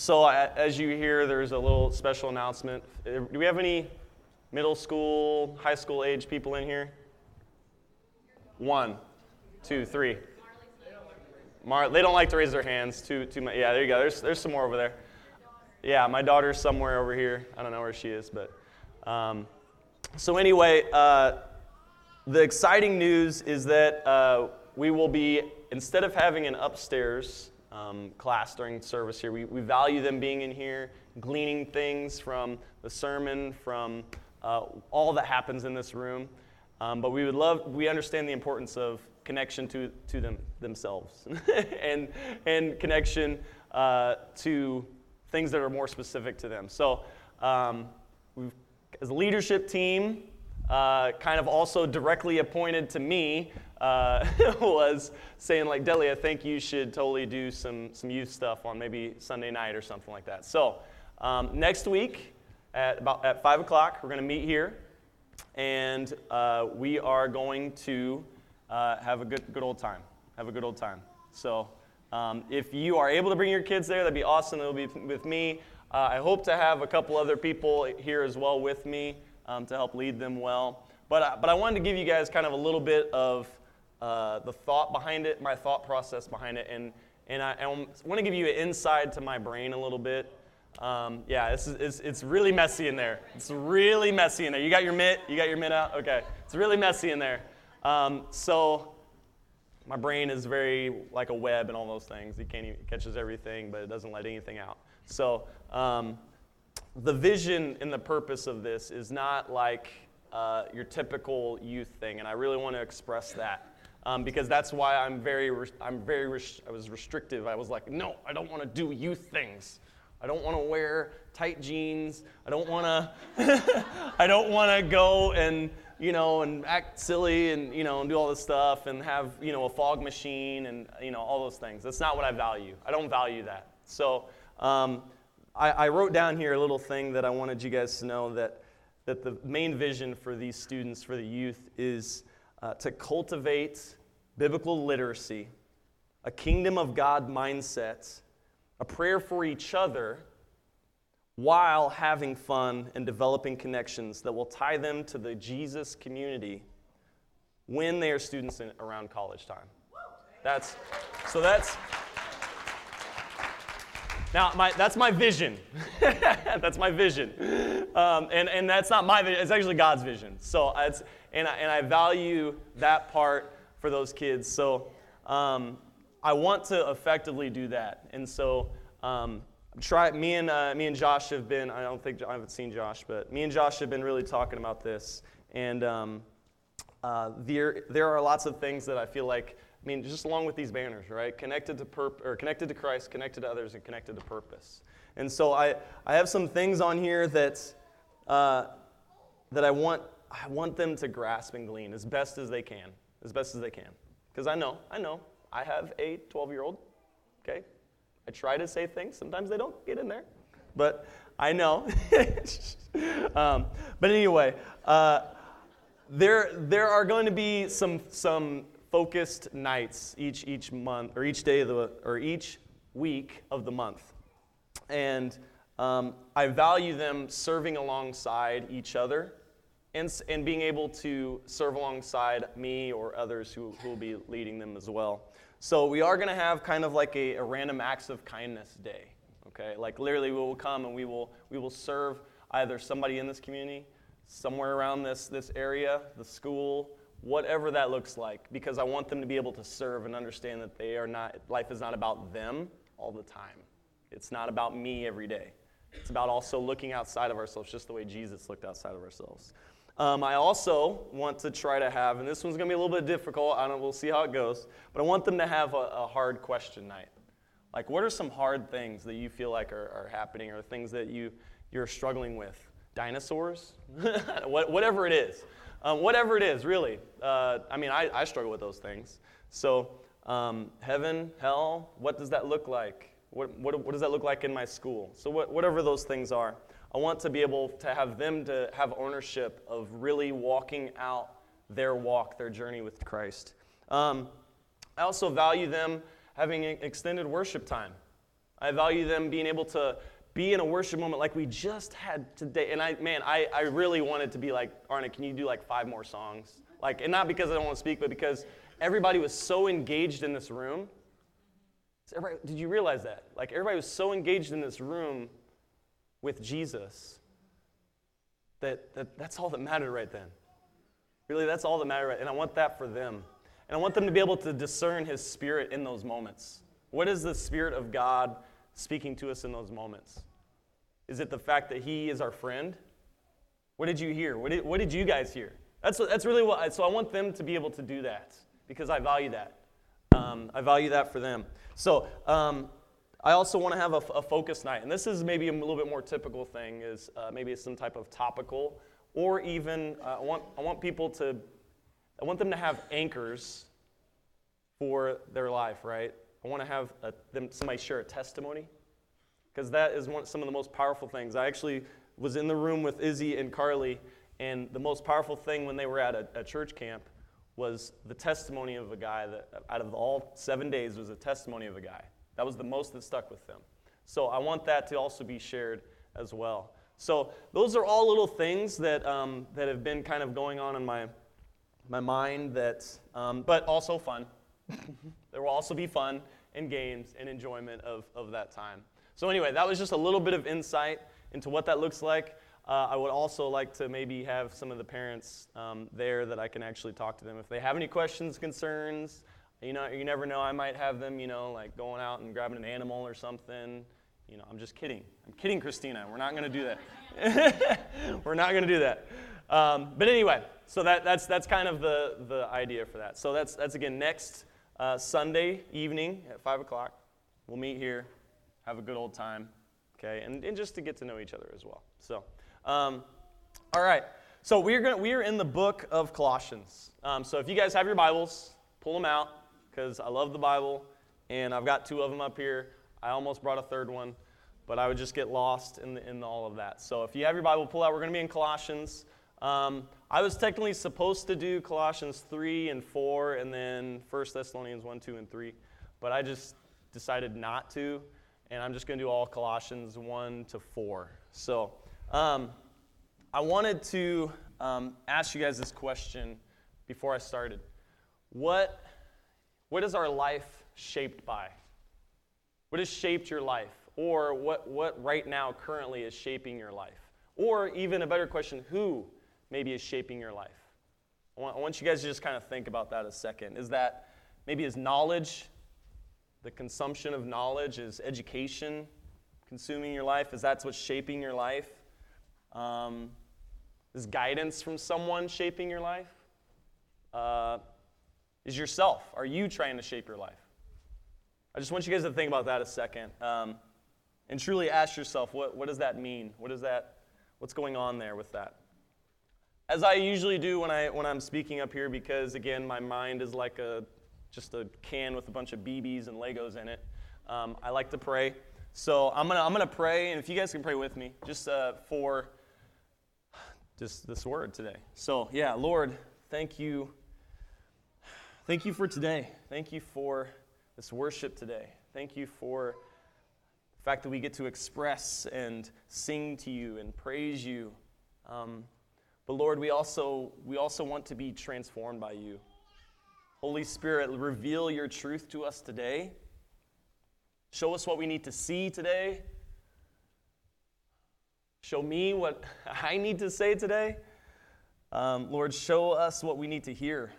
so as you hear, there's a little special announcement. Uh, do we have any middle school, high school age people in here? One, two, three. Mar- they don't like to raise their hands. Too, too much. Yeah, there you go. There's, there's some more over there. Yeah, my daughter's somewhere over here. I don't know where she is, but um, so anyway, uh, the exciting news is that uh, we will be instead of having an upstairs um, class during service here, we, we value them being in here, gleaning things from the sermon, from uh, all that happens in this room. Um, but we would love, we understand the importance of connection to, to them themselves and, and connection uh, to things that are more specific to them. So, um, as a leadership team, uh, kind of also directly appointed to me, uh, was saying like, Deli, I think you should totally do some, some youth stuff on maybe Sunday night or something like that. So um, next week at about at five o'clock, we're going to meet here, and uh, we are going to uh, have a good good old time. Have a good old time. So um, if you are able to bring your kids there, that'd be awesome. They'll be with me. Uh, I hope to have a couple other people here as well with me um, to help lead them well. But, uh, but I wanted to give you guys kind of a little bit of uh, the thought behind it, my thought process behind it, and, and I, I want to give you an insight to my brain a little bit. Um, yeah, this is, it's, it's really messy in there. It's really messy in there. You got your mitt? You got your mitt out? Okay. It's really messy in there. Um, so my brain is very like a web and all those things. It can't even, it catches everything, but it doesn't let anything out. So um, the vision and the purpose of this is not like uh, your typical youth thing, and I really want to express that um, because that's why I'm very, I'm very, I was restrictive. I was like, no, I don't want to do youth things. I don't want to wear tight jeans. I don't want to, I don't want to go and, you know, and act silly and, you know, and do all this stuff and have, you know, a fog machine and, you know, all those things. That's not what I value. I don't value that. So um, I, I wrote down here a little thing that I wanted you guys to know that, that the main vision for these students, for the youth, is uh, to cultivate biblical literacy, a kingdom of God mindset, a prayer for each other, while having fun and developing connections that will tie them to the Jesus community when they are students in, around college time. That's so that's now my, that's my vision. that's my vision, um, and and that's not my vision. It's actually God's vision. So it's and I, and I value that part for those kids. So um, I want to effectively do that. And so um, try me and uh, me and Josh have been. I don't think I haven't seen Josh, but me and Josh have been really talking about this. And um, uh, there there are lots of things that I feel like. I mean, just along with these banners, right? Connected to perp- or connected to Christ, connected to others, and connected to purpose. And so I, I have some things on here that uh, that I want I want them to grasp and glean as best as they can, as best as they can. Because I know, I know, I have a 12 year old, okay? I try to say things, sometimes they don't get in there, but I know. um, but anyway, uh, there, there are going to be some, some focused nights each, each month, or each day of the, or each week of the month. And um, I value them serving alongside each other and, and being able to serve alongside me or others who, who will be leading them as well. So we are going to have kind of like a, a random acts of kindness day. Okay, like literally we will come and we will we will serve either somebody in this community, somewhere around this this area, the school, whatever that looks like, because I want them to be able to serve and understand that they are not life is not about them all the time. It's not about me every day. It's about also looking outside of ourselves, just the way Jesus looked outside of ourselves. Um, I also want to try to have, and this one's going to be a little bit difficult. I don't. We'll see how it goes. But I want them to have a, a hard question night. Like, what are some hard things that you feel like are, are happening, or things that you you're struggling with? Dinosaurs, what, whatever it is, um, whatever it is, really. Uh, I mean, I, I, struggle with those things. So, um, heaven, hell, what does that look like? What, what, what does that look like in my school? So, what, whatever those things are. I want to be able to have them to have ownership of really walking out their walk, their journey with Christ. Um, I also value them having extended worship time. I value them being able to be in a worship moment like we just had today. And I, man, I, I really wanted to be like, Arna, can you do like five more songs? Like, and not because I don't want to speak, but because everybody was so engaged in this room. did you realize that? Like, everybody was so engaged in this room with Jesus that, that that's all that mattered right then. Really, that's all that mattered. Right? And I want that for them. And I want them to be able to discern His Spirit in those moments. What is the Spirit of God speaking to us in those moments? Is it the fact that He is our friend? What did you hear? What did, what did you guys hear? That's, what, that's really what, I, so I want them to be able to do that because I value that. Um, I value that for them. So um, I also want to have a, a, focus night, and this is maybe a little bit more typical thing. Is uh, maybe some type of topical, or even uh, I want I want people to, I want them to have anchors for their life, right? I want to have a, them somebody share a testimony, because that is one some of the most powerful things. I actually was in the room with Izzy and Carly, and the most powerful thing when they were at a, a church camp was the testimony of a guy that out of all seven days was a testimony of a guy that was the most that stuck with them. So I want that to also be shared as well. So those are all little things that, um, that have been kind of going on in my, my mind that, um, but also fun. there will also be fun and games and enjoyment of, of that time. So anyway, that was just a little bit of insight into what that looks like. Uh, I would also like to maybe have some of the parents um, there that I can actually talk to them. If they have any questions, concerns, you know, you never know. I might have them, you know, like going out and grabbing an animal or something. You know, I'm just kidding. I'm kidding, Christina. We're not going to do that. We're not going to do that. Um, but anyway, so that, that's, that's kind of the, the idea for that. So that's, that's again next uh, Sunday evening at 5 o'clock. We'll meet here, have a good old time, okay, and, and just to get to know each other as well. So, um, all right. So we're, gonna, we are in the book of Colossians. Um, so if you guys have your Bibles, pull them out because I love the Bible, and I've got two of them up here. I almost brought a third one, but I would just get lost in, the, in all of that. So if you have your Bible, pull out. We're going to be in Colossians. Um, I was technically supposed to do Colossians 3 and 4, and then 1 Thessalonians 1, 2, and 3, but I just decided not to, and I'm just going to do all Colossians 1 to 4. So um, I wanted to um, ask you guys this question before I started. What what is our life shaped by? What has shaped your life? Or what, what right now currently is shaping your life? Or even a better question, who maybe is shaping your life? I want, I want you guys to just kind of think about that a second. Is that maybe is knowledge, the consumption of knowledge, is education consuming your life? Is that what's shaping your life? Um, is guidance from someone shaping your life? Uh, is yourself. Are you trying to shape your life? I just want you guys to think about that a second um, and truly ask yourself what, what does that mean? What is that? What's going on there with that? As I usually do when, I, when I'm speaking up here, because again, my mind is like a, just a can with a bunch of BBs and Legos in it, um, I like to pray. So I'm to I'm gonna pray, and if you guys can pray with me, just uh, for just this word today. So, yeah, Lord, thank you Thank you for today. Thank you for this worship today. Thank you for the fact that we get to express and sing to you and praise you. Um, but Lord, we also, we also want to be transformed by you. Holy Spirit, reveal your truth to us today. Show us what we need to see today. Show me what I need to say today. Um, Lord, show us what we need to hear.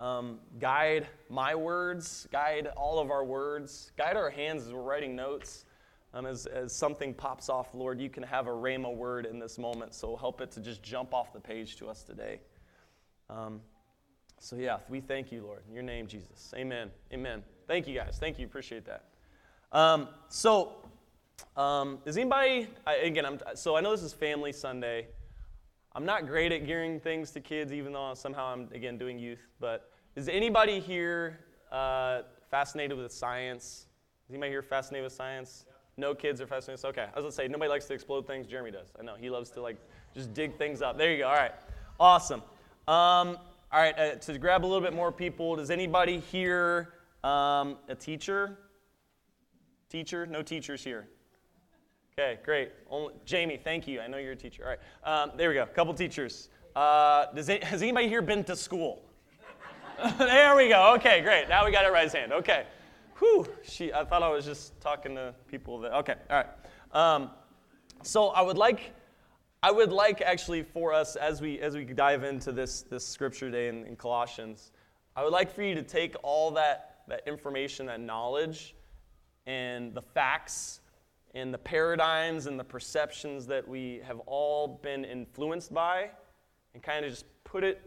Um, guide my words, guide all of our words, guide our hands as we're writing notes. Um, as, as something pops off, Lord, you can have a Rhema word in this moment, so help it to just jump off the page to us today. Um, so, yeah, we thank you, Lord. In your name, Jesus. Amen. Amen. Thank you, guys. Thank you. Appreciate that. Um, so, um, is anybody, I, again, I'm, so I know this is Family Sunday. I'm not great at gearing things to kids, even though somehow I'm, again, doing youth. But is anybody here uh, fascinated with science? Is anybody here fascinated with science? No kids are fascinated. Okay, I was gonna say nobody likes to explode things. Jeremy does. I know he loves to like just dig things up. There you go. All right, awesome. Um, all right, uh, to grab a little bit more people, does anybody here um, a teacher? Teacher? No teachers here. Okay, great. Only, Jamie, thank you. I know you're a teacher. All right, um, there we go. Couple teachers. Uh, does it, has anybody here been to school? there we go. Okay, great. Now we got everybody's hand. Okay. Whew. She, I thought I was just talking to people that. Okay. All right. Um, so I would like, I would like actually for us as we as we dive into this this scripture day in, in Colossians, I would like for you to take all that that information, that knowledge, and the facts and the paradigms and the perceptions that we have all been influenced by and kind of just put it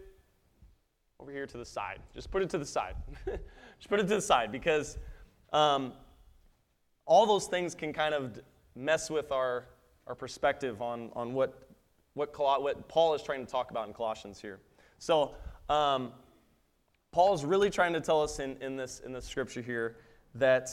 over here to the side. Just put it to the side. just put it to the side because um, all those things can kind of mess with our, our perspective on, on what, what, what Paul is trying to talk about in Colossians here. So, um, Paul is really trying to tell us in, in, this, in this scripture here that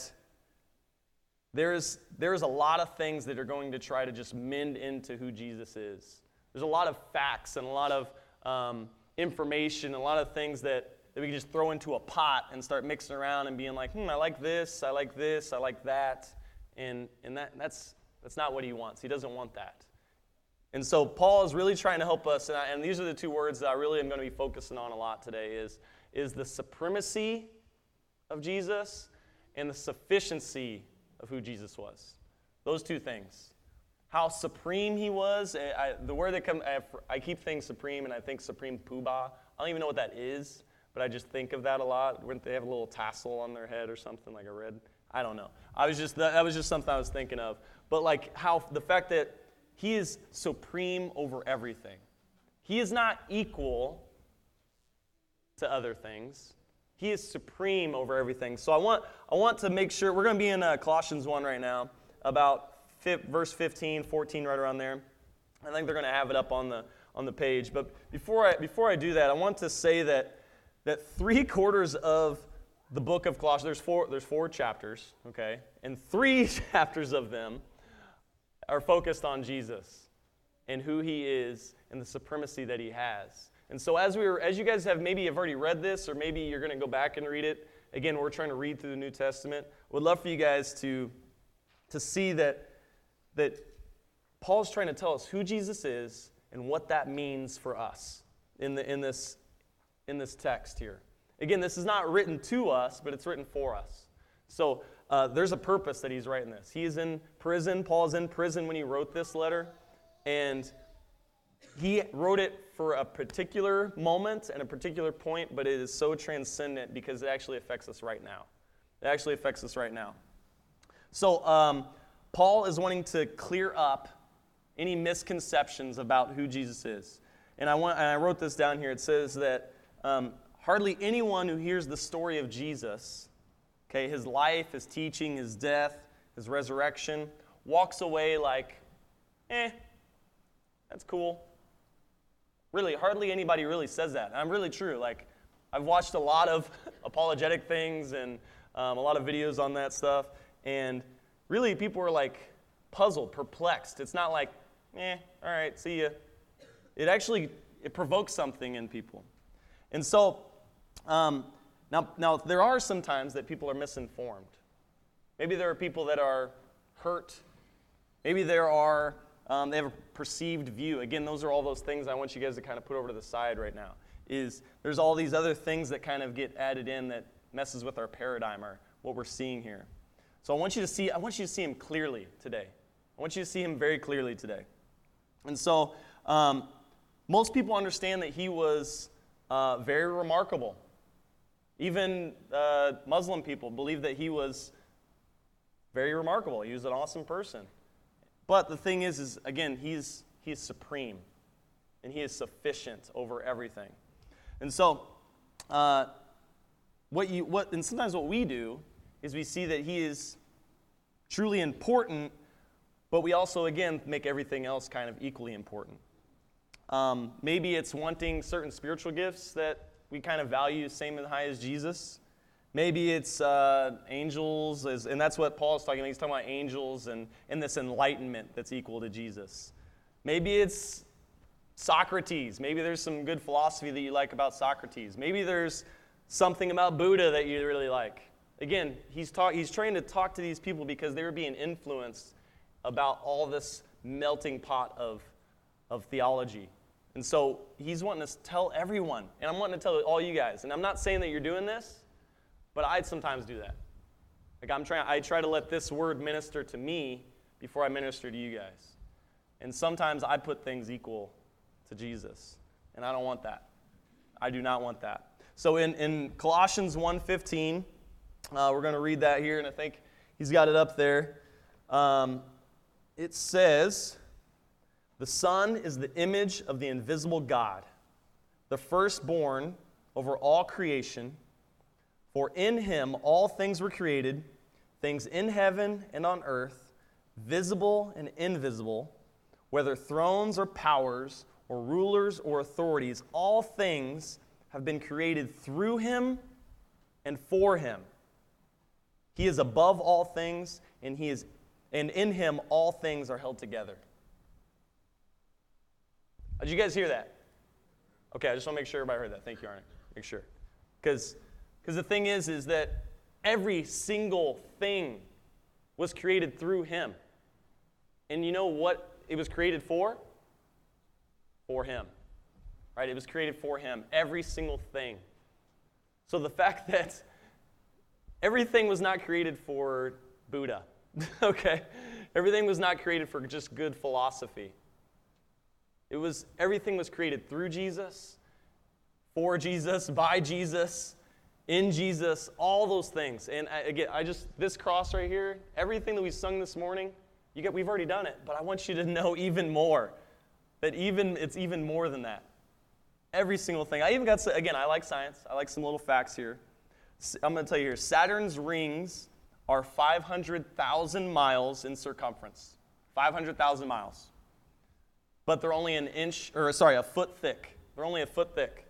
there's, there's a lot of things that are going to try to just mend into who Jesus is. There's a lot of facts and a lot of um, information, a lot of things that, that we can just throw into a pot and start mixing around and being like, hmm, I like this, I like this, I like that. And, and that, that's, that's not what he wants. He doesn't want that. And so Paul is really trying to help us, and, I, and these are the two words that I really am going to be focusing on a lot today is, is the supremacy of Jesus and the sufficiency of who Jesus was. Those two things. How supreme he was. Eh, I, the word that comes, I, keep saying supreme, and I think supreme poobah. I don't even know what that is, but I just think of that a lot. Wouldn't they have a little tassel on their head or something like a red? I don't know. I was just that, was just something I was thinking of. But like how the fact that he is supreme over everything. He is not equal to other things. He is supreme over everything. So I want, I want to make sure, we're going to be in uh, Colossians 1 right now, about verse 15, 14, right around there. I think they're going to have it up on the, on the page. But before I, before I do that, I want to say that, that three quarters of the book of Colossians, there's four, there's four chapters, okay? And three chapters of them are focused on Jesus and who he is and the supremacy that he has. And so as we were, as you guys have maybe have already read this, or maybe you're to go back and read it. Again, we're trying to read through the New Testament. Would love for you guys to, to see that, that Paul's trying to tell us who Jesus is and what that means for us in, the, in, this, in this text here. Again, this is not written to us, but it's written for us. So uh, there's a purpose that he's writing this. He is in prison. Paul's in prison when he wrote this letter. And he wrote it for a particular moment and a particular point, but it is so transcendent because it actually affects us right now. It actually affects us right now. So, um, Paul is wanting to clear up any misconceptions about who Jesus is. And I, want, and I wrote this down here. It says that um, hardly anyone who hears the story of Jesus, okay, his life, his teaching, his death, his resurrection, walks away like, eh, that's cool really, hardly anybody really says that. I'm really true. Like, I've watched a lot of apologetic things and um, a lot of videos on that stuff. And really, people are like puzzled, perplexed. It's not like, eh, all right, see ya. It actually it provokes something in people. And so, um, now, now there are some times that people are misinformed. Maybe there are people that are hurt. Maybe there are um, they have a perceived view. Again, those are all those things I want you guys to kind of put over to the side right now. Is there's all these other things that kind of get added in that messes with our paradigm or what we're seeing here. So I want you to see, I want you to see him clearly today. I want you to see him very clearly today. And so um, most people understand that he was uh, very remarkable. Even uh, Muslim people believe that he was very remarkable. He was an awesome person. But the thing is, is again, he's, he's supreme and he is sufficient over everything. And so, uh, what you, what, and sometimes what we do is we see that he is truly important, but we also, again, make everything else kind of equally important. Um, maybe it's wanting certain spiritual gifts that we kind of value same and high as Jesus. Maybe it's uh, angels, and that's what Paul is talking about. He's talking about angels and, and this enlightenment that's equal to Jesus. Maybe it's Socrates. Maybe there's some good philosophy that you like about Socrates. Maybe there's something about Buddha that you really like. Again, he's, he's trying to talk to these people because they were being influenced about all this melting pot of, of theology. And so he's wanting to tell everyone, and I'm wanting to tell all you guys. And I'm not saying that you're doing this, but I sometimes do that. Like I'm trying, I try to let this word minister to me before I minister to you guys. And sometimes I put things equal to Jesus, and I don't want that. I do not want that. So in, in Colossians 1.15, uh, we're going to read that here, and I think he's got it up there. Um, it says, The Son is the image of the invisible God, the firstborn over all creation. For in him all things were created, things in heaven and on earth, visible and invisible, whether thrones or powers or rulers or authorities, all things have been created through him and for him. He is above all things, and he is and in him all things are held together. Did you guys hear that? Okay, I just want to make sure everybody heard that. Thank you, Arnie. Make sure. Because the thing is, is that every single thing was created through him. And you know what it was created for? For him. Right? It was created for him. Every single thing. So the fact that everything was not created for Buddha, okay? Everything was not created for just good philosophy. It was everything was created through Jesus, for Jesus, by Jesus, in Jesus, all those things. And I, again, I just this cross right here, everything that we sung this morning, you get we've already done it, but I want you to know even more. That even it's even more than that. Every single thing. I even got again, I like science. I like some little facts here. I'm going to tell you here Saturn's rings are 500,000 miles in circumference. 500,000 miles. But they're only an inch, or sorry, a foot thick. They're only a foot thick.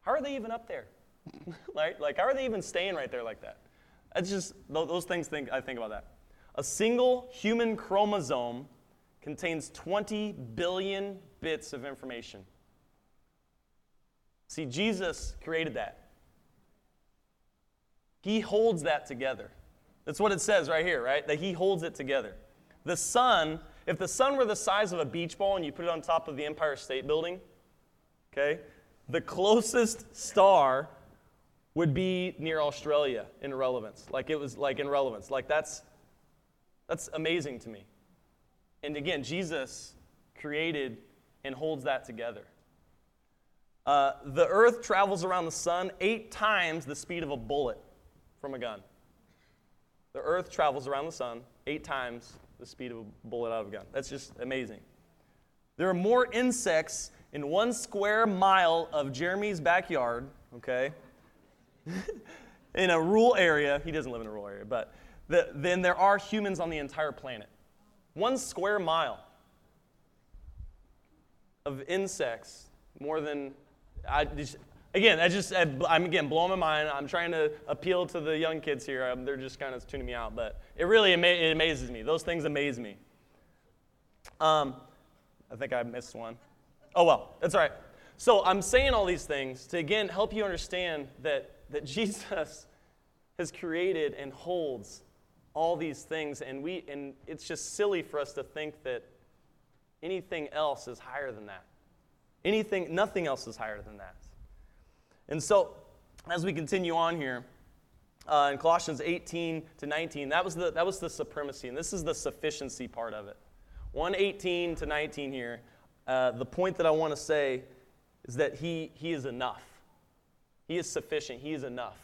How are they even up there? like, like, how are they even staying right there like that? It's just, those things think, I think about that. A single human chromosome contains 20 billion bits of information. See, Jesus created that. He holds that together. That's what it says right here, right? That He holds it together. The sun, if the sun were the size of a beach ball and you put it on top of the Empire State Building, okay, the closest star would be near Australia in relevance. Like it was like in relevance. Like that's that's amazing to me. And again, Jesus created and holds that together. Uh, the earth travels around the sun eight times the speed of a bullet from a gun. The Earth travels around the sun eight times the speed of a bullet out of a gun. That's just amazing. There are more insects in one square mile of Jeremy's backyard, okay, in a rural area. He doesn't live in a rural area, but the, then there are humans on the entire planet. One square mile of insects, more than I just, again, I just, I'm again blowing my mind. I'm trying to appeal to the young kids here. Um, they're just kind of tuning me out, but it really ama- it amazes me. Those things amaze me. Um, I think I missed one. Oh well, that's all right. So I'm saying all these things to again help you understand that that Jesus has created and holds all these things, and we and it's just silly for us to think that anything else is higher than that. Anything, nothing else is higher than that. And so, as we continue on here, uh, in Colossians 18 to 19, that was, the, that was the supremacy, and this is the sufficiency part of it. 118 to 19 here, uh, the point that I want to say is that he, he is enough. He is sufficient. He is enough.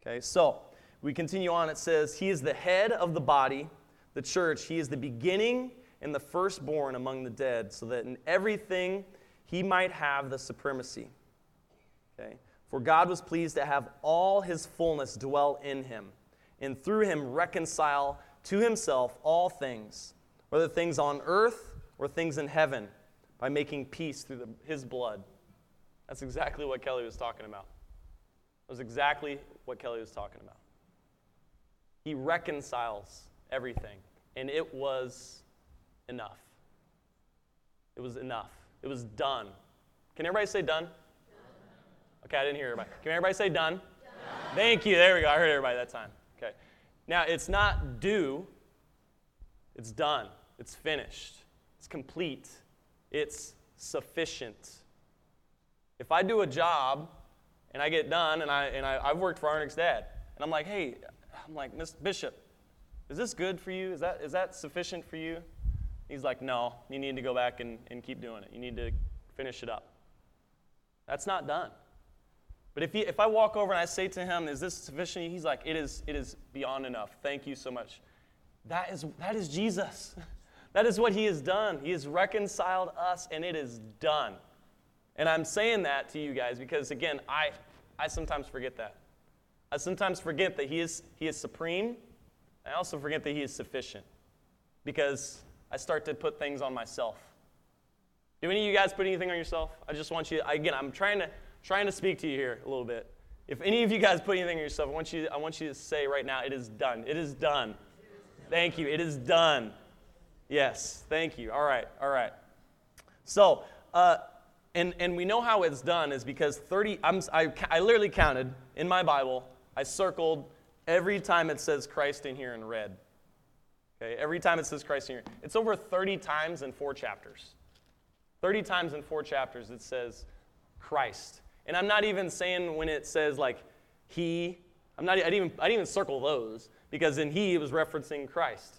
Okay, so we continue on. It says, He is the head of the body, the church. He is the beginning and the firstborn among the dead, so that in everything he might have the supremacy. Okay? For God was pleased to have all his fullness dwell in him, and through him reconcile to himself all things, whether things on earth or things in heaven, by making peace through the, his blood. That's exactly what Kelly was talking about. That was exactly what Kelly was talking about. He reconciles everything, and it was enough. It was enough. It was done. Can everybody say done? Okay, I didn't hear everybody. Can everybody say done? done. Thank you. There we go. I heard everybody that time. Okay. Now, it's not due, it's done. It's finished. It's complete. It's sufficient. If I do a job and I get done, and, I, and I, I've worked for Arnick's dad, and I'm like, hey, I'm like, Miss Bishop, is this good for you? Is that, is that sufficient for you? He's like, no, you need to go back and, and keep doing it. You need to finish it up. That's not done. But if, he, if I walk over and I say to him, is this sufficient? He's like, it is, it is beyond enough. Thank you so much. That is, that is Jesus. that is what he has done. He has reconciled us, and it is done. And I'm saying that to you guys because, again, I, I sometimes forget that. I sometimes forget that he is, he is supreme. I also forget that he is sufficient because I start to put things on myself. Do any of you guys put anything on yourself? I just want you, again, I'm trying to, trying to speak to you here a little bit. If any of you guys put anything on yourself, I want you, I want you to say right now, it is done. It is done. Thank you. It is done. Yes, thank you. All right, all right. So, uh, and, and we know how it's done is because 30, I'm, I, I literally counted in my Bible, I circled every time it says Christ in here in red. Okay, every time it says Christ in here. It's over 30 times in four chapters. 30 times in four chapters it says Christ. And I'm not even saying when it says like he, I'm not, I didn't even, I didn't even circle those because in he it was referencing Christ.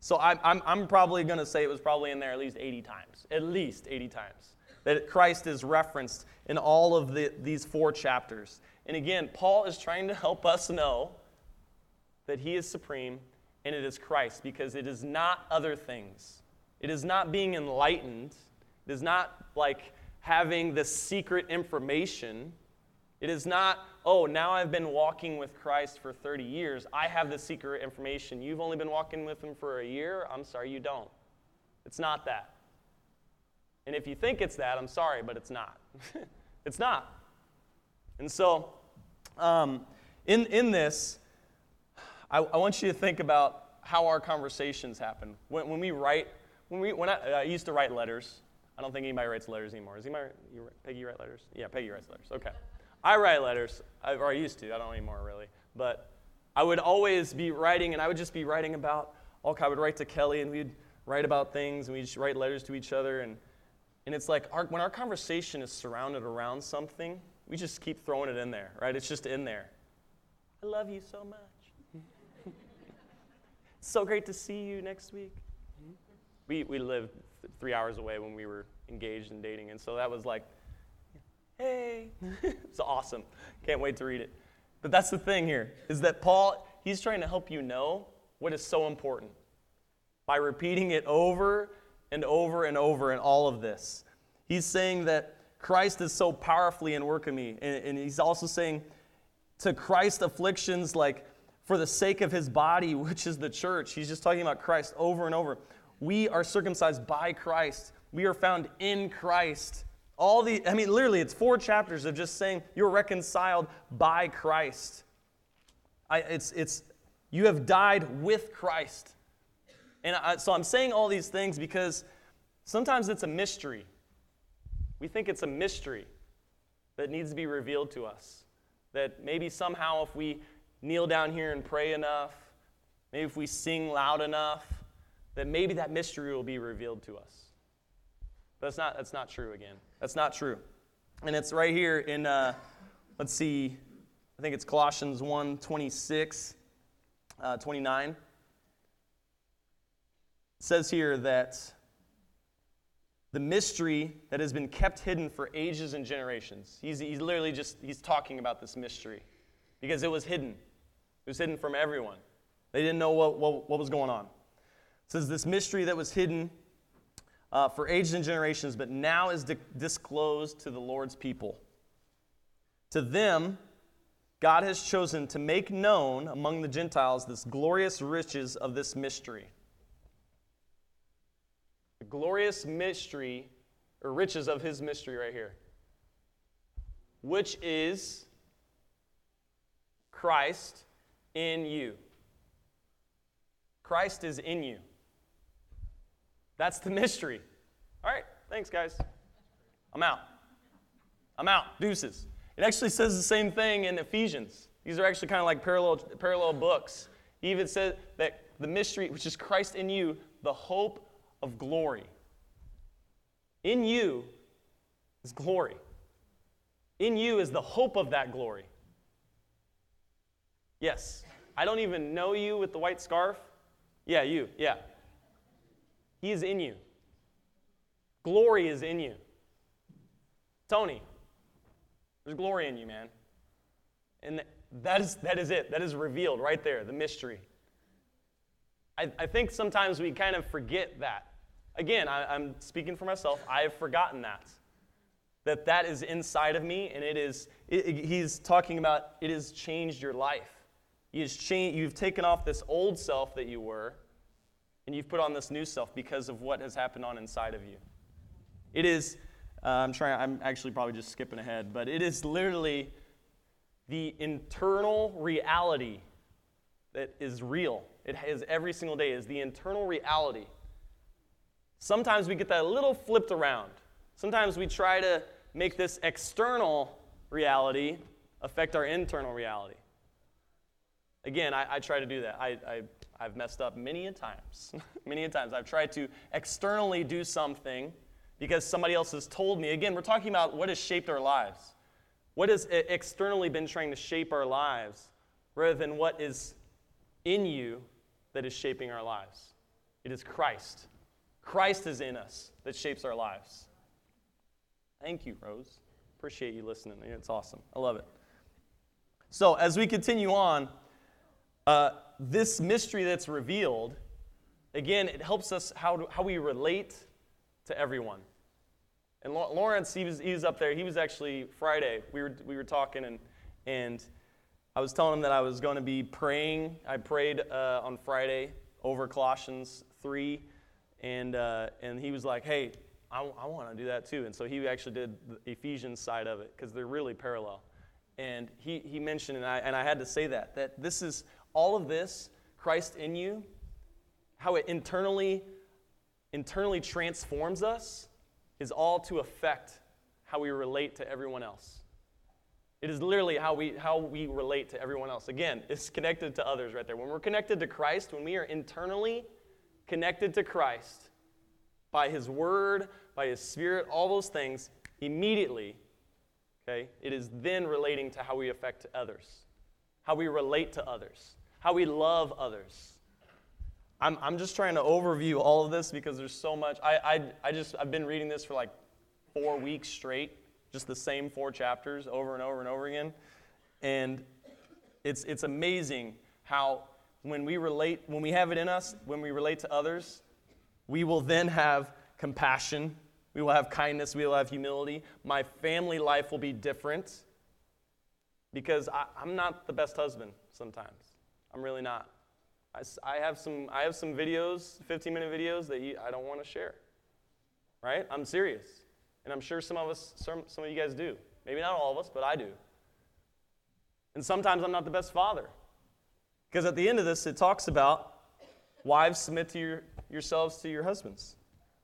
So I'm, I'm, I'm probably going to say it was probably in there at least 80 times. At least 80 times that Christ is referenced in all of the, these four chapters. And again, Paul is trying to help us know that he is supreme and it is Christ because it is not other things. It is not being enlightened. It is not like having the secret information. It is not, oh, now I've been walking with Christ for 30 years. I have the secret information. You've only been walking with him for a year. I'm sorry, you don't. It's not that. And if you think it's that, I'm sorry, but it's not. it's not. And so, um, in, in this, I, I, want you to think about how our conversations happen. When, when we write, when, we, when I, I, used to write letters, I don't think anybody writes letters anymore. Is anybody, you, Peggy write letters? Yeah, Peggy writes letters. Okay. I write letters, or I used to, I don't anymore really. But I would always be writing, and I would just be writing about, oh, okay, I would write to Kelly, and we'd write about things, and we'd just write letters to each other, and and it's like our, when our conversation is surrounded around something, we just keep throwing it in there, right? It's just in there. I love you so much. it's so great to see you next week. Mm-hmm. We, we lived three hours away when we were engaged and dating, and so that was like, hey, it's awesome. Can't wait to read it. But that's the thing here, is that Paul, he's trying to help you know what is so important by repeating it over and over and over in all of this. He's saying that Christ is so powerfully in work in me. And, and he's also saying to Christ afflictions like for the sake of his body, which is the church. He's just talking about Christ over and over. We are circumcised by Christ. We are found in Christ. All the, I mean, literally, it's four chapters of just saying you're reconciled by Christ. I, it's, it's, you have died with Christ. And I, so I'm saying all these things because sometimes it's a mystery. We think it's a mystery that needs to be revealed to us. That maybe somehow, if we kneel down here and pray enough, maybe if we sing loud enough, that maybe that mystery will be revealed to us. But that's not, that's not true again. That's not true. And it's right here in, uh, let's see, I think it's Colossians 1 26, uh, 29 says here that the mystery that has been kept hidden for ages and generations. He's, he's literally just, he's talking about this mystery because it was hidden. It was hidden from everyone. They didn't know what, what, what was going on. Says this mystery that was hidden uh, for ages and generations, but now is di- disclosed to the Lord's people. To them, God has chosen to make known among the Gentiles this glorious riches of this mystery the glorious mystery or riches of his mystery right here, which is Christ in you. Christ is in you. That's the mystery. All right, thanks, guys. I'm out. I'm out. Deuces. It actually says the same thing in Ephesians. These are actually kind of like parallel, parallel books. He even said that the mystery, which is Christ in you, the hope of glory. In you is glory. In you is the hope of that glory. Yes. I don't even know you with the white scarf. Yeah, you. Yeah. He is in you. Glory is in you. Tony, there's glory in you, man. And that is, that is it. That is revealed right there, the mystery. I, I think sometimes we kind of forget that. Again, I, I'm speaking for myself. I have forgotten that. That that is inside of me, and it is, it, it, he's talking about it has changed your life. You've, changed, you've taken off this old self that you were, and you've put on this new self because of what has happened on inside of you. It is, uh, I'm trying, I'm actually probably just skipping ahead, but it is literally the internal reality that is real. It is every single day, is the internal reality. Sometimes we get that a little flipped around. Sometimes we try to make this external reality affect our internal reality. Again, I, I try to do that. I, I, I've messed up many a times. many a times. I've tried to externally do something because somebody else has told me. Again, we're talking about what has shaped our lives. What has externally been trying to shape our lives rather than what is in you that is shaping our lives? It is Christ. Christ is in us that shapes our lives. Thank you, Rose. Appreciate you listening. It's awesome. I love it. So, as we continue on, uh, this mystery that's revealed, again, it helps us how, to, how we relate to everyone. And Lawrence, he was, he was up there. He was actually Friday. We were, we were talking, and, and I was telling him that I was going to be praying. I prayed uh, on Friday over Colossians 3, and, uh, and he was like, hey, I, I want to do that too. And so he actually did the Ephesians side of it because they're really parallel. And he, he mentioned, and I, and I had to say that, that this is all of this, Christ in you, how it internally, internally transforms us is all to affect how we relate to everyone else. It is literally how we, how we relate to everyone else. Again, it's connected to others right there. When we're connected to Christ, when we are internally connected to Christ by His Word, by His Spirit, all those things, immediately, okay, it is then relating to how we affect others, how we relate to others, how we love others. I'm, I'm just trying to overview all of this because there's so much. I, I, I just, I've been reading this for like four weeks straight, just the same four chapters over and over and over again. And it's, it's amazing how when we relate, when we have it in us, when we relate to others, we will then have compassion, we will have kindness, we will have humility. My family life will be different because I, I'm not the best husband sometimes. I'm really not. I, I, have some, I have some videos, 15 minute videos that you, I don't want to share. Right? I'm serious. And I'm sure some of us, some, some of you guys do. Maybe not all of us, but I do. And sometimes I'm not the best father. Because at the end of this, it talks about wives submit to your, yourselves to your husbands.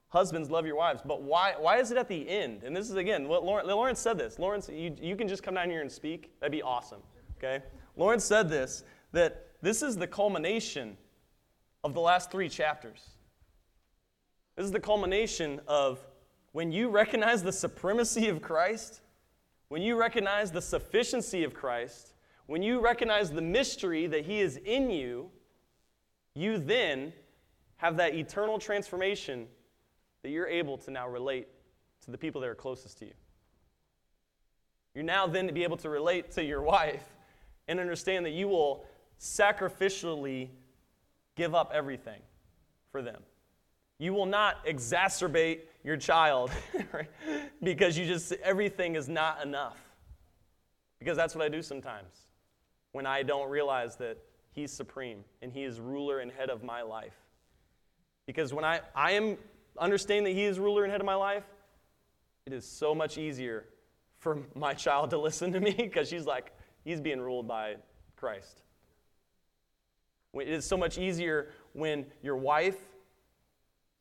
Husbands love your wives. But why, why is it at the end? And this is, again, what Lawrence, Lawrence said this. Lawrence, you, you can just come down here and speak. That'd be awesome. Okay? Lawrence said this that this is the culmination of the last three chapters. This is the culmination of when you recognize the supremacy of Christ, when you recognize the sufficiency of Christ, when you recognize the mystery that He is in you, you then have that eternal transformation that you're able to now relate to the people that are closest to you. You're now then to be able to relate to your wife and understand that you will sacrificially give up everything for them. You will not exacerbate your child because you just, everything is not enough. Because that's what I do sometimes when I don't realize that He's supreme and He is ruler and head of my life. Because when I, I am understanding that He is ruler and head of my life, it is so much easier for my child to listen to me because she's like, He's being ruled by Christ. It is so much easier when your wife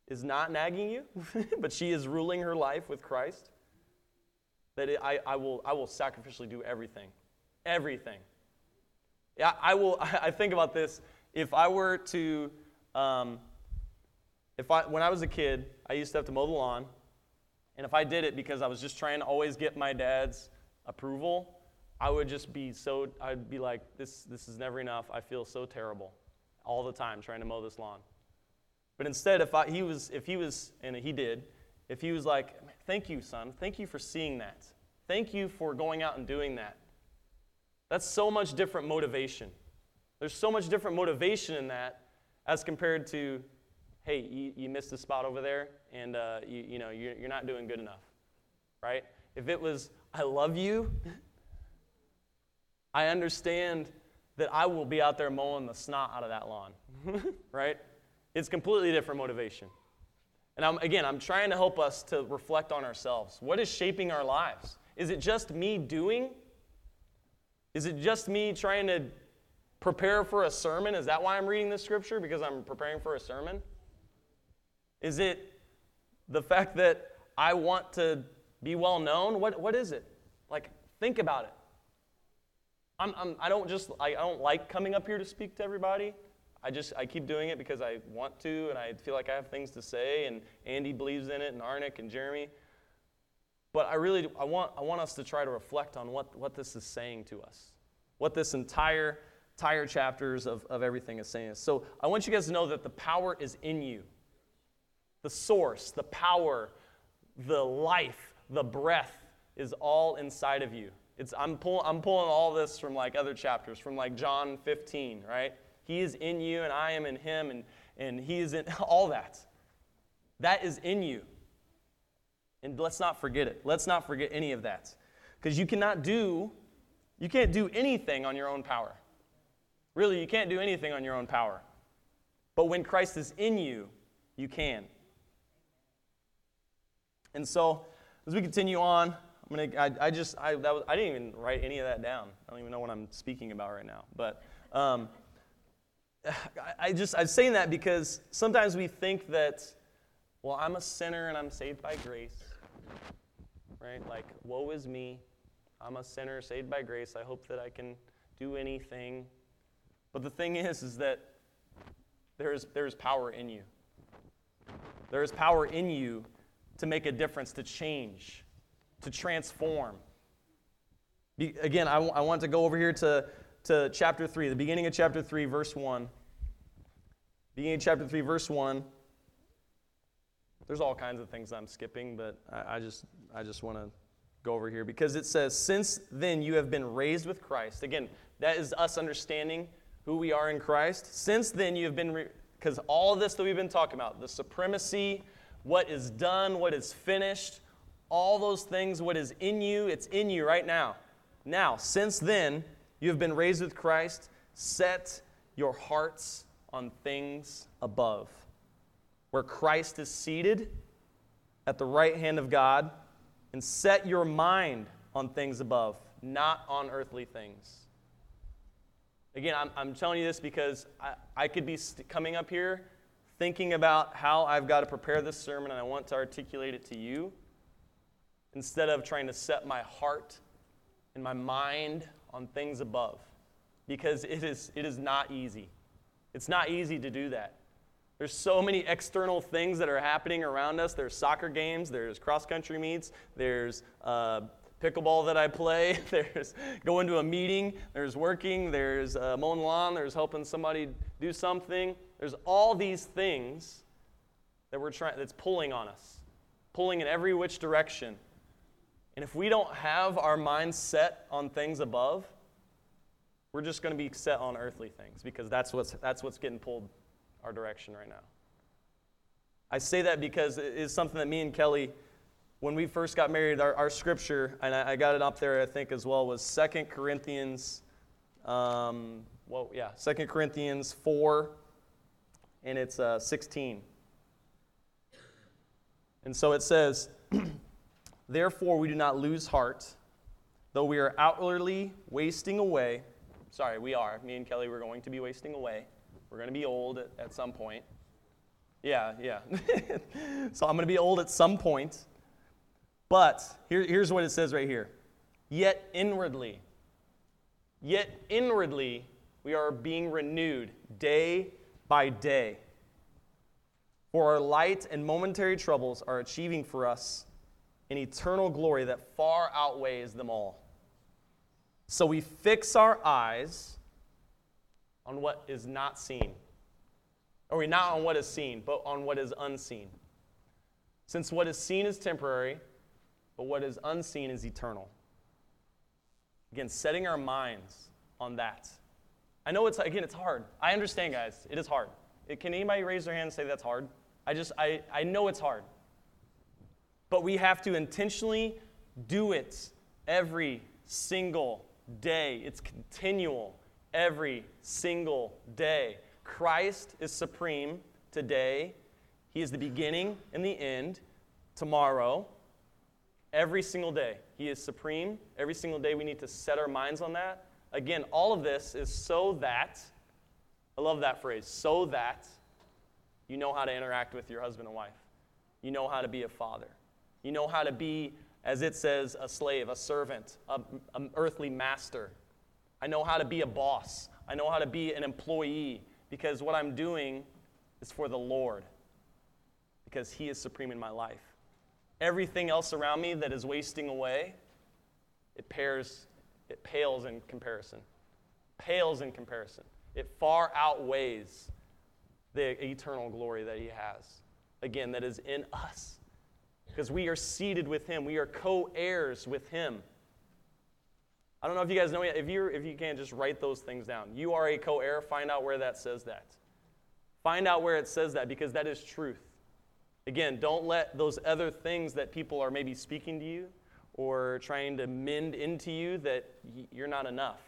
is not nagging you, but she is ruling her life with Christ. That it, I, I, will, I will sacrificially do everything. Everything. Yeah, I will. I think about this. If I were to, um, if I when I was a kid, I used to have to mow the lawn, and if I did it because I was just trying to always get my dad's approval, I would just be so. I'd be like, this this is never enough. I feel so terrible, all the time trying to mow this lawn. But instead, if I, he was, if he was, and he did, if he was like, thank you, son, thank you for seeing that, thank you for going out and doing that. That's so much different motivation. There's so much different motivation in that as compared to, hey, you, you missed a spot over there, and uh, you, you know you're, you're not doing good enough, right? If it was, I love you, I understand that I will be out there mowing the snot out of that lawn, right? It's completely different motivation. And I'm, again, I'm trying to help us to reflect on ourselves. What is shaping our lives? Is it just me doing? Is it just me trying to prepare for a sermon? Is that why I'm reading this scripture? Because I'm preparing for a sermon? Is it the fact that I want to be well known? What, what is it? Like, think about it. I'm, I'm, I don't just, I, I don't like coming up here to speak to everybody. I just I keep doing it because I want to and I feel like I have things to say and Andy believes in it and Arnick and Jeremy. But I really I want I want us to try to reflect on what, what this is saying to us. What this entire entire chapters of, of everything is saying. So I want you guys to know that the power is in you. The source, the power, the life, the breath is all inside of you. It's, I'm, pull, I'm pulling all this from like other chapters, from like John 15, right? He is in you, and I am in him, and, and he is in all that. That is in you. And let's not forget it. Let's not forget any of that. Because you cannot do, you can't do anything on your own power. Really, you can't do anything on your own power. But when Christ is in you, you can. And so, as we continue on, I'm gonna. I, I just. I, that was, I didn't even write any of that down. I don't even know what I'm speaking about right now. But um, I just, I'm saying that because sometimes we think that, well, I'm a sinner and I'm saved by grace, right? Like, woe is me. I'm a sinner saved by grace. I hope that I can do anything. But the thing is, is that there is, there is power in you. There is power in you to make a difference, to change, to transform. Be, again, I, w- I want to go over here to to chapter 3, the beginning of chapter 3, verse 1. Beginning of chapter 3, verse 1. There's all kinds of things I'm skipping, but I, I just, I just want to go over here because it says, Since then you have been raised with Christ. Again, that is us understanding who we are in Christ. Since then you have been, because re- all this that we've been talking about, the supremacy, what is done, what is finished, all those things, what is in you, it's in you right now. Now, since then, you have been raised with Christ. Set your hearts on things above, where Christ is seated at the right hand of God, and set your mind on things above, not on earthly things. Again, I'm, I'm telling you this because I, I could be st- coming up here thinking about how I've got to prepare this sermon and I want to articulate it to you instead of trying to set my heart and my mind on things above because it is, it is not easy. It's not easy to do that. There's so many external things that are happening around us. There's soccer games, there's cross country meets, there's uh, pickleball that I play, there's going to a meeting, there's working, there's uh, mowing lawn, there's helping somebody do something. There's all these things that we're trying that's pulling on us, pulling in every which direction. And if we don't have our minds set on things above, we're just going to be set on earthly things because that's what's, that's what's getting pulled our direction right now. I say that because it is something that me and Kelly, when we first got married, our, our scripture, and I, I, got it up there, I think, as well, was Second Corinthians, um, well, yeah, Second Corinthians 4, and it's uh, 16. And so it says, Therefore, we do not lose heart, though we are outwardly wasting away. Sorry, we are. Me and Kelly, we're going to be wasting away. We're going to be old at, at some point. Yeah, yeah. so I'm going to be old at some point. But here, here's what it says right here Yet inwardly, yet inwardly, We are being renewed day by day. For our light and momentary troubles are achieving for us an eternal glory that far outweighs them all. So we fix our eyes on what is not seen. Or we not on what is seen, but on what is unseen. Since what is seen is temporary, but what is unseen is eternal. Again, setting our minds on that. I know it's, again, it's hard. I understand, guys. It is hard. It, can anybody raise their hand and say that's hard? I just, I, I know it's hard. But we have to intentionally do it every single day. It's continual every single day. Christ is supreme today. He is the beginning and the end tomorrow. Every single day. He is supreme. Every single day we need to set our minds on that. Again, all of this is so that, I love that phrase, so that you know how to interact with your husband and wife. You know how to be a father. You know how to be, as it says, a slave, a servant, an earthly master. I know how to be a boss. I know how to be an employee because what I'm doing is for the Lord because He is supreme in my life. Everything else around me that is wasting away, it pairs, it pales in comparison. Pales in comparison. It far outweighs the eternal glory that He has. Again, that is in us. Because we are seated with Him, we are co heirs with Him. I don't know if you guys know yet. If, you if you can, just write those things down. You are a co heir. Find out where that says that. Find out where it says that because that is truth. Again, don't let those other things that people are maybe speaking to you or trying to mend into you that you're not enough.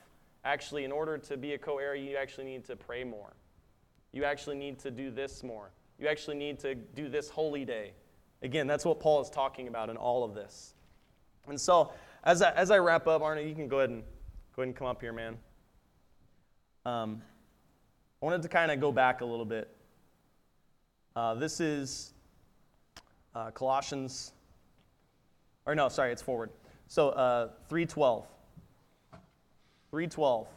Actually, in order to be a co heir, you actually need to pray more. You actually need to do this more. You actually need to do this holy day. Again, that's what Paul is talking about in all of this. And so, as I, as I wrap up, Arna, you can go ahead and go ahead and come up here, man. Um, I wanted to kind of go back a little bit. Uh, this is uh, Colossians, or no, sorry, it's forward. So uh, 312. 312.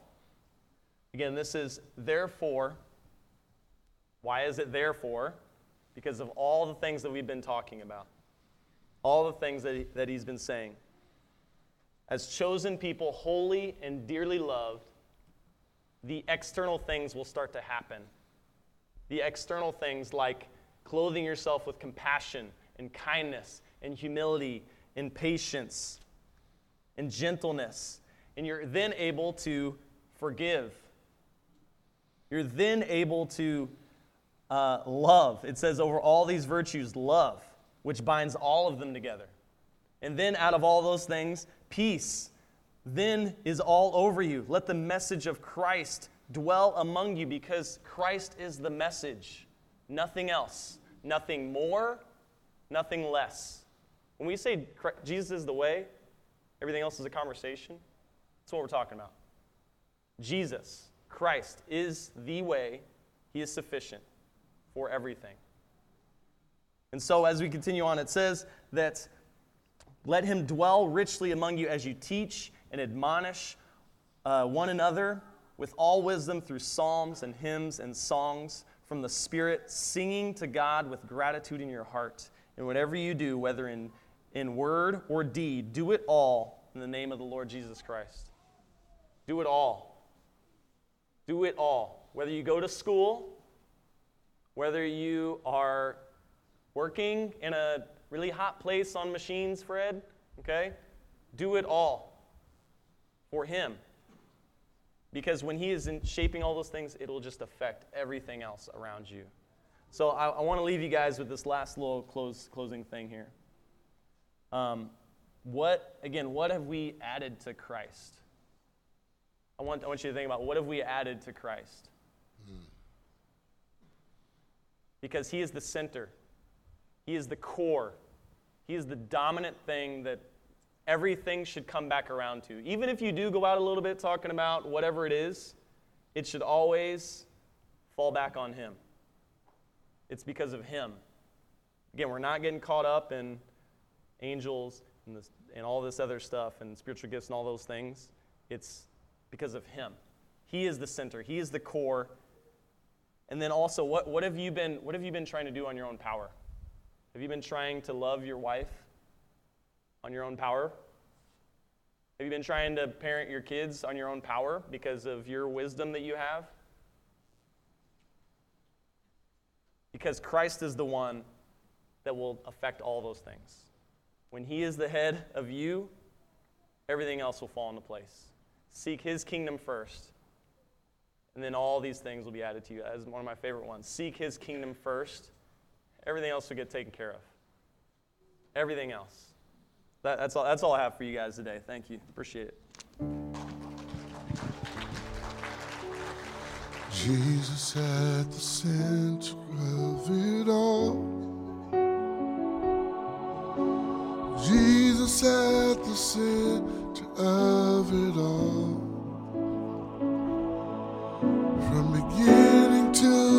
Again, this is therefore. Why is it therefore? Because of all the things that we've been talking about, all the things that, he, that he's been saying. As chosen people, holy and dearly loved, the external things will start to happen. The external things like clothing yourself with compassion and kindness and humility and patience and gentleness. And you're then able to forgive. You're then able to uh, love. It says, over all these virtues, love, which binds all of them together. And then, out of all those things, peace then is all over you. Let the message of Christ dwell among you because Christ is the message, nothing else, nothing more, nothing less. When we say Jesus is the way, everything else is a conversation, that's what we're talking about. Jesus, Christ, is the way, He is sufficient for everything. And so, as we continue on, it says that let Him dwell richly among you as you teach and admonish uh, one another with all wisdom through psalms and hymns and songs from the Spirit, singing to God with gratitude in your heart and whatever you do, whether in, in word or deed, do it all in the name of the Lord Jesus Christ. Do it all. Do it all. Whether you go to school, whether you are working in a really hot place on machines, Fred, okay? Do it all for Him. Because when He is shaping all those things, it'll just affect everything else around you. So I, I want to leave you guys with this last little close, closing thing here. Um, what, again, what have we added to Christ? I want, I want you to think about what have we added to Christ? Because he is the center, he is the core, he is the dominant thing that everything should come back around to. Even if you do go out a little bit talking about whatever it is, it should always fall back on him. It's because of Him. Again, we're not getting caught up in angels and, this, and all this other stuff and spiritual gifts and all those things. It's because of Him. He is the center, He is the core. And then also, what, what, have you been, what have you been trying to do on your own power? Have you been trying to love your wife on your own power? Have you been trying to parent your kids on your own power because of your wisdom that you have? Because Christ is the one that will affect all those things. When He is the head of you, everything else will fall into place. Seek His kingdom first, and then all these things will be added to you. That is one of my favorite ones. Seek His kingdom first, everything else will get taken care of. Everything else. That, that's, all, that's all I have for you guys today. Thank you. Appreciate it. Jesus at the center of it all. Jesus at the center of it all. To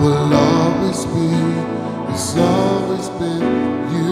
will always be, it's always been you,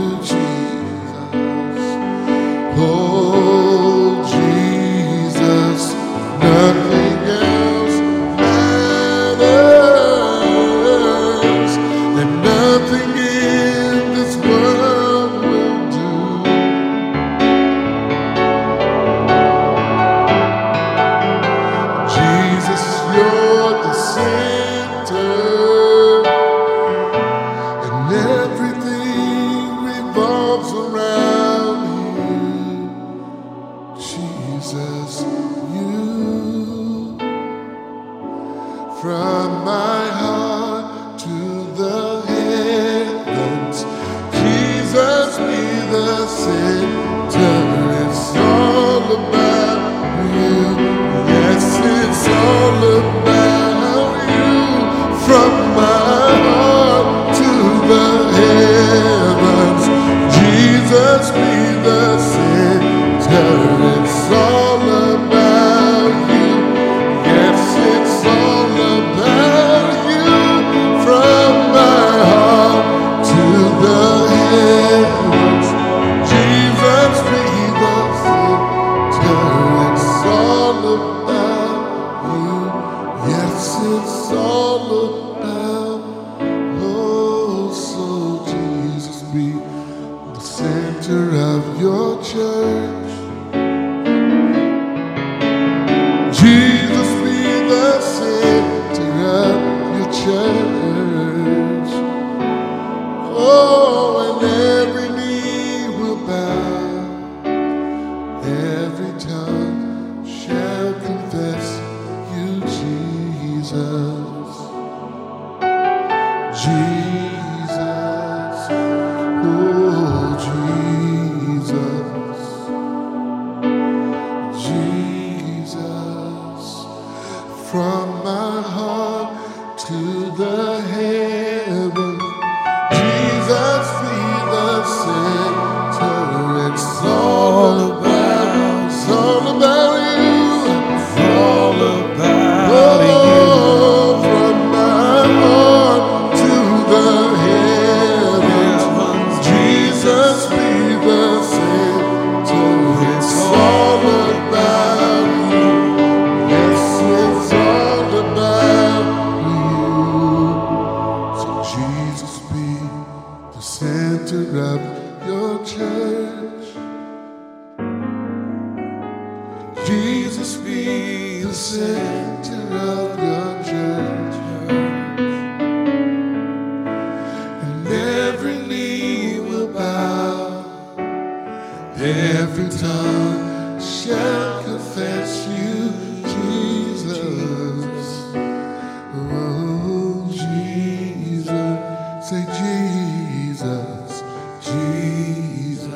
say Jesus, Jesus.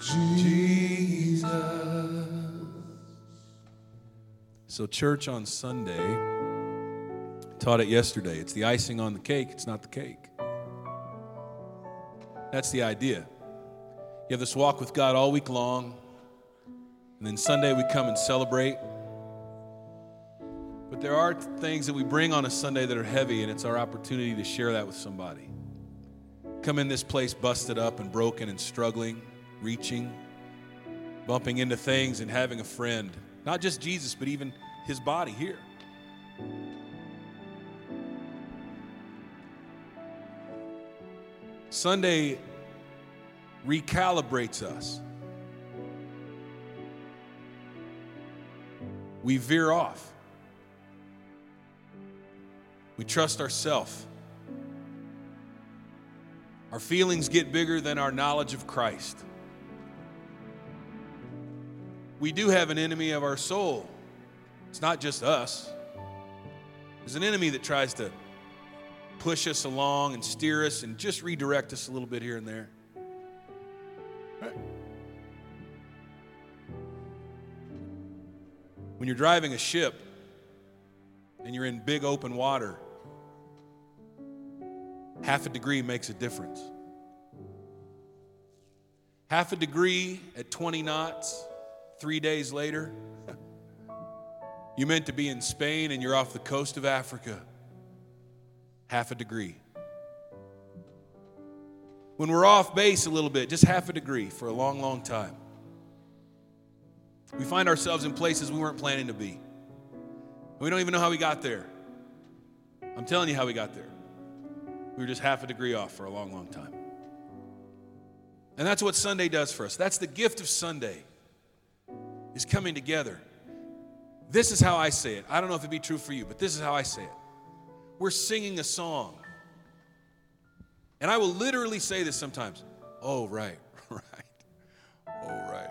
Jesus. So, church on Sunday, taught it yesterday. It's the icing on the cake, it's not the cake. That's the idea. You have this walk with God all week long, and then Sunday we come and celebrate. But there are things that we bring on a Sunday that are heavy, and it's our opportunity to share that with somebody. Come in this place busted up and broken and struggling, reaching, bumping into things, and having a friend. Not just Jesus, but even his body here. Sunday recalibrates us. We veer off. We trust ourselves. Our feelings get bigger than our knowledge of Christ. We do have an enemy of our soul. It's not just us. There's an enemy that tries to push us along and steer us and just redirect us a little bit here and there. When you're driving a ship and you're in big open water, half a degree makes a difference. Half a degree at 20 knots, three days later, you meant to be in Spain and you're off the coast of Africa. Half a degree. When we're off base a little bit, just half a degree for a long, long time. We find ourselves in places we weren't planning to be. We don't even know how we got there. I'm telling you how we got there. We were just half a degree off for a long, long time. And that's what Sunday does for us. That's the gift of Sunday, is coming together. This is how I say it. I don't know if it'd be true for you, but this is how I say it. We're singing a song. And I will literally say this sometimes. Oh, right, right. Oh, right.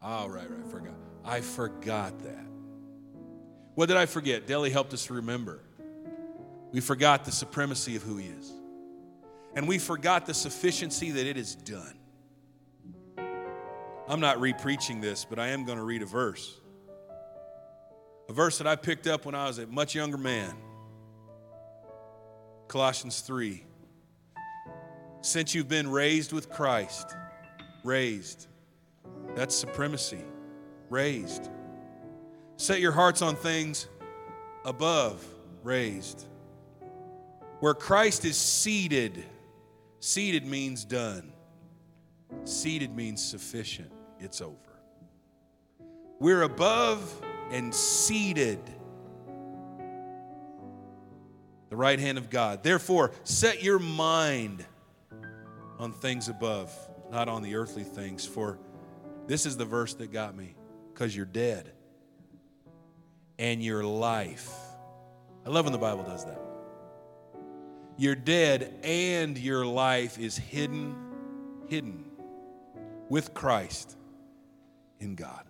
Oh, right, right. I forgot. I forgot that. What did I forget? Deli helped us remember. We forgot the supremacy of who he is. And we forgot the sufficiency that it is done. I'm not re preaching this, but I am going to read a verse. A verse that I picked up when I was a much younger man. Colossians 3. Since you've been raised with Christ, raised, that's supremacy, raised. Set your hearts on things above, raised. Where Christ is seated, seated means done, seated means sufficient, it's over. We're above and seated the right hand of God. Therefore, set your mind on things above, not on the earthly things. For this is the verse that got me because you're dead and your life. I love when the Bible does that. You're dead and your life is hidden, hidden with Christ in God.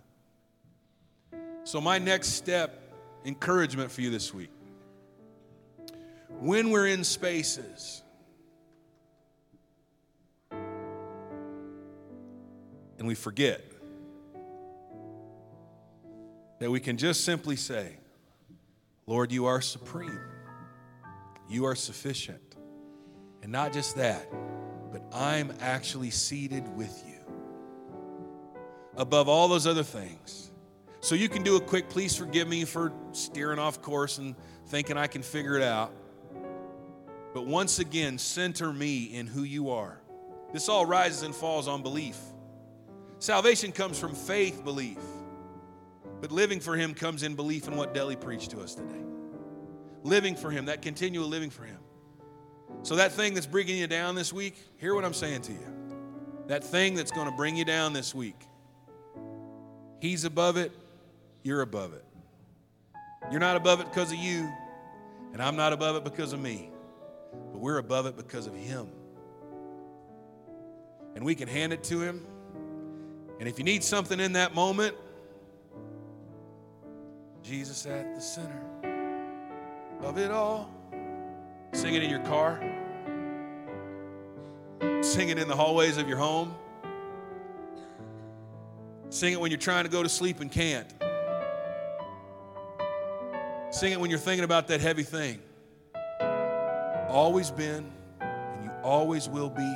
So, my next step, encouragement for you this week. When we're in spaces and we forget that we can just simply say, Lord, you are supreme, you are sufficient. And not just that, but I'm actually seated with you above all those other things. So you can do a quick, please forgive me for steering off course and thinking I can figure it out. But once again, center me in who you are. This all rises and falls on belief. Salvation comes from faith belief. But living for Him comes in belief in what Deli preached to us today. Living for Him, that continual living for Him. So, that thing that's bringing you down this week, hear what I'm saying to you. that thing that's going to bring you down this week. He's above it, you're above it. You're not above it because of you, and I'm not above it because of me, but we're above it because of Him. And we can hand it to Him. And if you need something in that moment, Jesus at the center of it all. Sing it in your car. Sing it in the hallways of your home. Sing it when you're trying to go to sleep and can't. Sing it when you're thinking about that heavy thing. Always been, and you always will be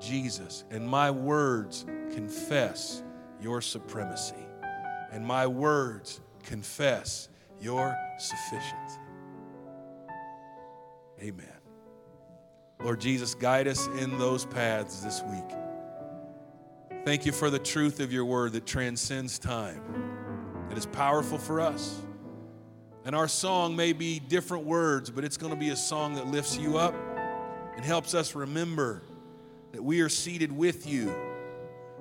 Jesus. And my words confess your supremacy. And my words confess your sufficiency. Amen. Lord Jesus, guide us in those paths this week. Thank you for the truth of your word that transcends time, that is powerful for us. And our song may be different words, but it's going to be a song that lifts you up and helps us remember that we are seated with you.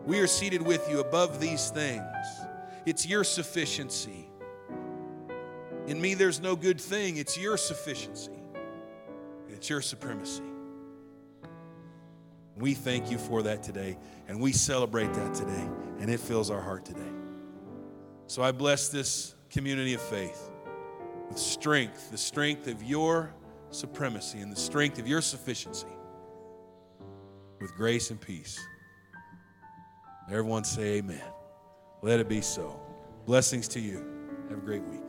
We are seated with you above these things. It's your sufficiency. In me, there's no good thing. It's your sufficiency, it's your supremacy. We thank you for that today, and we celebrate that today, and it fills our heart today. So I bless this community of faith with strength, the strength of your supremacy and the strength of your sufficiency, with grace and peace. Everyone say amen. Let it be so. Blessings to you. Have a great week.